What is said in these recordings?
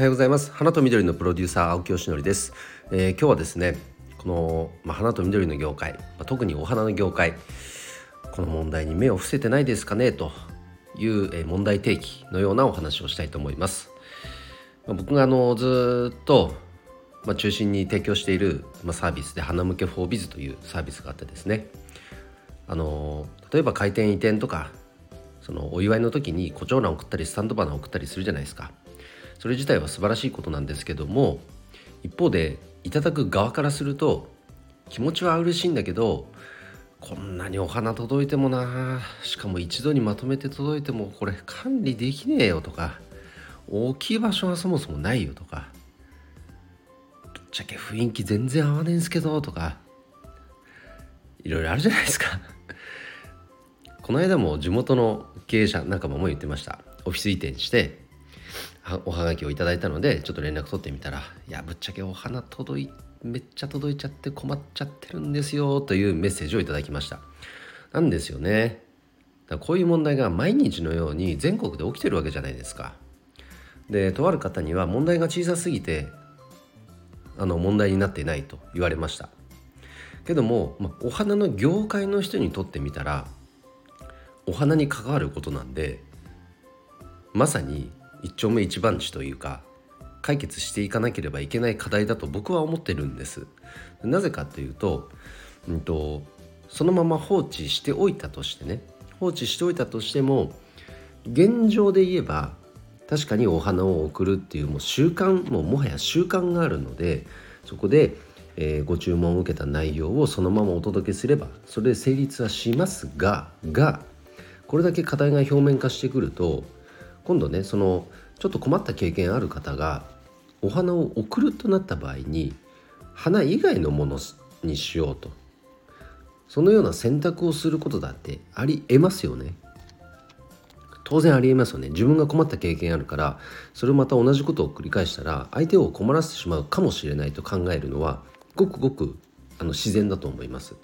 はようございます。花と緑のプロデューサー青木よしのりです、えー、今日はですねこの、まあ、花と緑の業界、まあ、特にお花の業界この問題に目を伏せてないですかねという、えー、問題提起のようなお話をしたいと思います、まあ、僕があのずっとま、中心に提供している、ま、サービスで花向けフォービズというサービスがあってですねあの例えば開店移転とかそのお祝いの時に胡蝶蘭を送ったりスタンドバナーを送ったりするじゃないですか。それ自体は素晴らしいことなんですけども一方でいただく側からすると気持ちは嬉しいんだけどこんなにお花届いてもなしかも一度にまとめて届いてもこれ管理できねえよとか大きい場所はそもそもないよとかぶっちゃけ雰囲気全然合わねえんすけどとかいろいろあるじゃないですか。この間も地元の経営者仲間も言ってました。オフィス移転しておはがきをいただいたのでちょっと連絡取ってみたら「いやぶっちゃけお花届いめっちゃ届いちゃって困っちゃってるんですよ」というメッセージをいただきました。なんですよね。だこういう問題が毎日のように全国で起きてるわけじゃないですか。でとある方には問題が小さすぎてあの問題になっていないと言われました。けども、まお花の業界の人にとってみたらお花に関わることなんでまさに一丁目一番地というか解決していかなければいけない課題だと僕は思ってるんです。なぜかというと,、うんと、そのまま放置しておいたとしてね放置しておいたとしても現状で言えば確かにお花を贈るっていうもう習慣もうもはや習慣があるのでそこで、えー、ご注文を受けた内容をそのままお届けすればそれで成立はしますががこれだけ課題が表面化してくると今度ねそのちょっと困った経験ある方がお花を贈るとなった場合に花以外のものにしようと。そのような選択をすることだってありえますよね。当然ありえますよね。自分が困った経験あるからそれをまた同じことを繰り返したら相手を困らせてしまうかもしれないと考えるのはごくごくあの自然だと思います。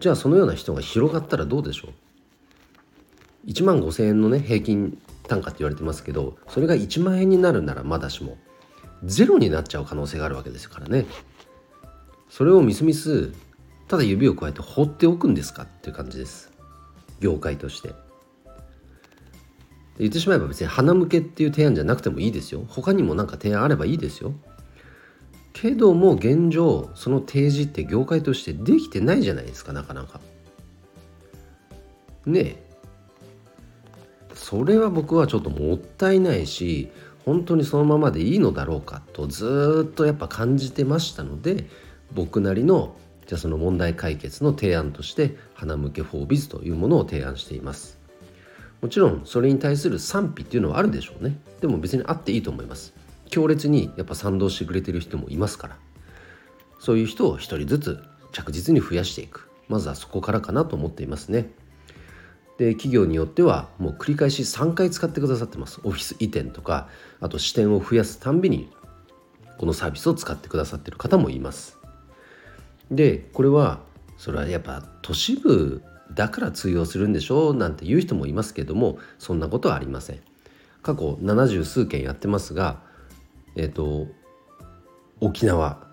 じゃあそのような人が広がったらどうでしょう？1万5,000円のね平均単価って言われてますけどそれが1万円になるならまだしもゼロになっちゃう可能性があるわけですからね。それをみすみすただ指を加えて放っておくんですかっていう感じです。業界として。言ってしまえば別に花向けっていう提案じゃなくてもいいですよ。他にも何か提案あればいいですよ。けども現状その提示って業界としてできてないじゃないですかなかなか。ねえ。それは僕はちょっともったいないし本当にそのままでいいのだろうかとずっとやっぱ感じてましたので僕なりのじゃあその問題解決の提案として花向けフォービズというものを提案しています。もちろんそれに対する賛否っていうのはあるでしょうね。でも別にあっていいと思います。強烈にやっぱ賛同してくれてる人もいますから。そういう人を一人ずつ着実に増やしていく。まずはそこからかなと思っていますね。で企業によってはもう繰り返し3回使ってくださってます。オフィス移転とかあと支店を増やすたんびにこのサービスを使ってくださってる方もいます。でこれはそれはやっぱ都市部だから通用するんでしょうなんて言う人もいますけどもそんなことはありません。過去70数件やってますがえっ、ー、と沖縄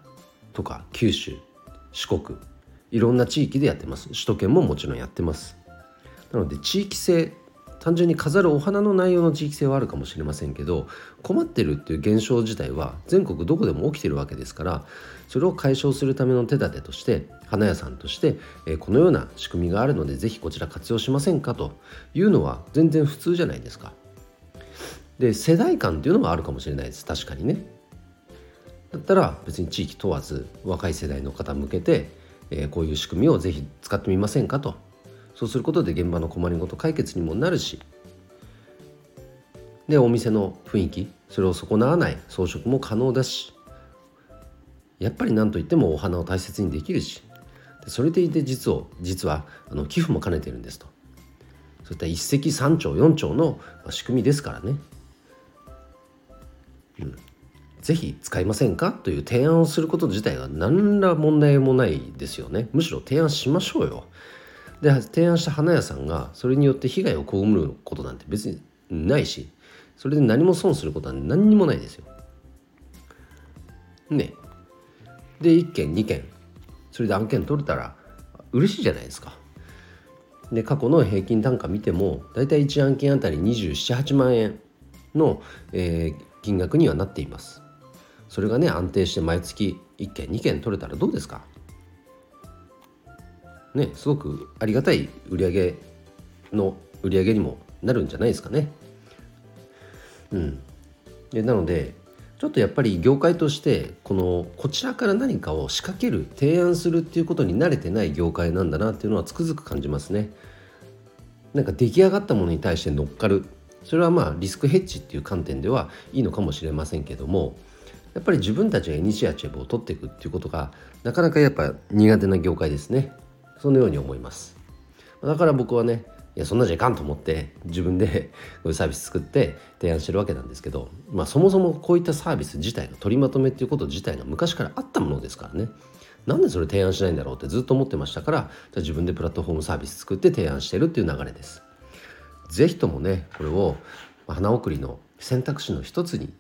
とか九州四国いろんな地域でやってます。首都圏ももちろんやってます。なので地域性単純に飾るお花の内容の地域性はあるかもしれませんけど困ってるっていう現象自体は全国どこでも起きてるわけですからそれを解消するための手立てとして花屋さんとして、えこのような仕組みがあるので是非こちら活用しませんかというのは全然普通じゃないですか。で世代間っていうのもあるかもしれないです確かにね。だったら別に地域問わず若い世代の方向けて、えこういう仕組みを是非使ってみませんかとそうすることで現場の困りごと解決にもなるし。でお店の雰囲気それを損なわない装飾も可能だし。やっぱり何といってもお花を大切にできるし。それでいて実を実はあの寄付も兼ねてるんですと。そういった一石三鳥四鳥の仕組みですからね、うん、ぜひ使いませんか？という提案をすること自体は何ら問題もないですよね。むしろ提案しましょうよ。で提案した花屋さんがそれによって被害を被ることなんて別にないしそれで何も損することは何にもないですよ。ねで1件2件それで案件取れたら嬉しいじゃないですか。で過去の平均単価見ても大体1案件あたり278万円の、えー、金額にはなっています。それがね安定して毎月1件2件取れたらどうですか？ねすごくありがたい売り上げの売り上げにもなるんじゃないですかね。うん、でなのでちょっとやっぱり業界としてこのこちらから何かを仕掛ける提案するっていうことに慣れてない業界なんだなっていうのはつくづく感じますね。なんか出来上がったものに対して乗っかるそれはまあリスクヘッジっていう観点ではいいのかもしれませんけどもやっぱり自分たちがイニシアチブを取っていくっていうことがなかなかやっぱ苦手な業界ですねそのように思いますだから僕はねいやそんなじゃいかんと思って自分で こういうサービス作って提案してるわけなんですけど、まあ、そもそもこういったサービス自体の取りまとめっていうこと自体が昔からあったものですからねなんでそれ提案しないんだろうってずっと思ってましたからじゃ自分でプラットフォームサービス作って提案してるっていう流れです。是非ともねこれを花送りの選択肢の一つに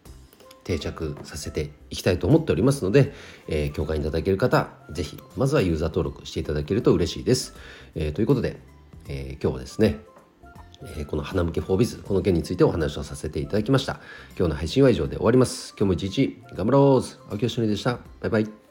定着させていきたいと思っておりますので、えー、共感いただける方是非まずはユーザー登録していただけると嬉しいです。えー、ということで、えー、今日はですねえこの花向けフォービズこの件についてお話をさせていただきました。今日の配信は以上で終わります。今日も一日頑張ろう。青木よしのりでした。バイバイ。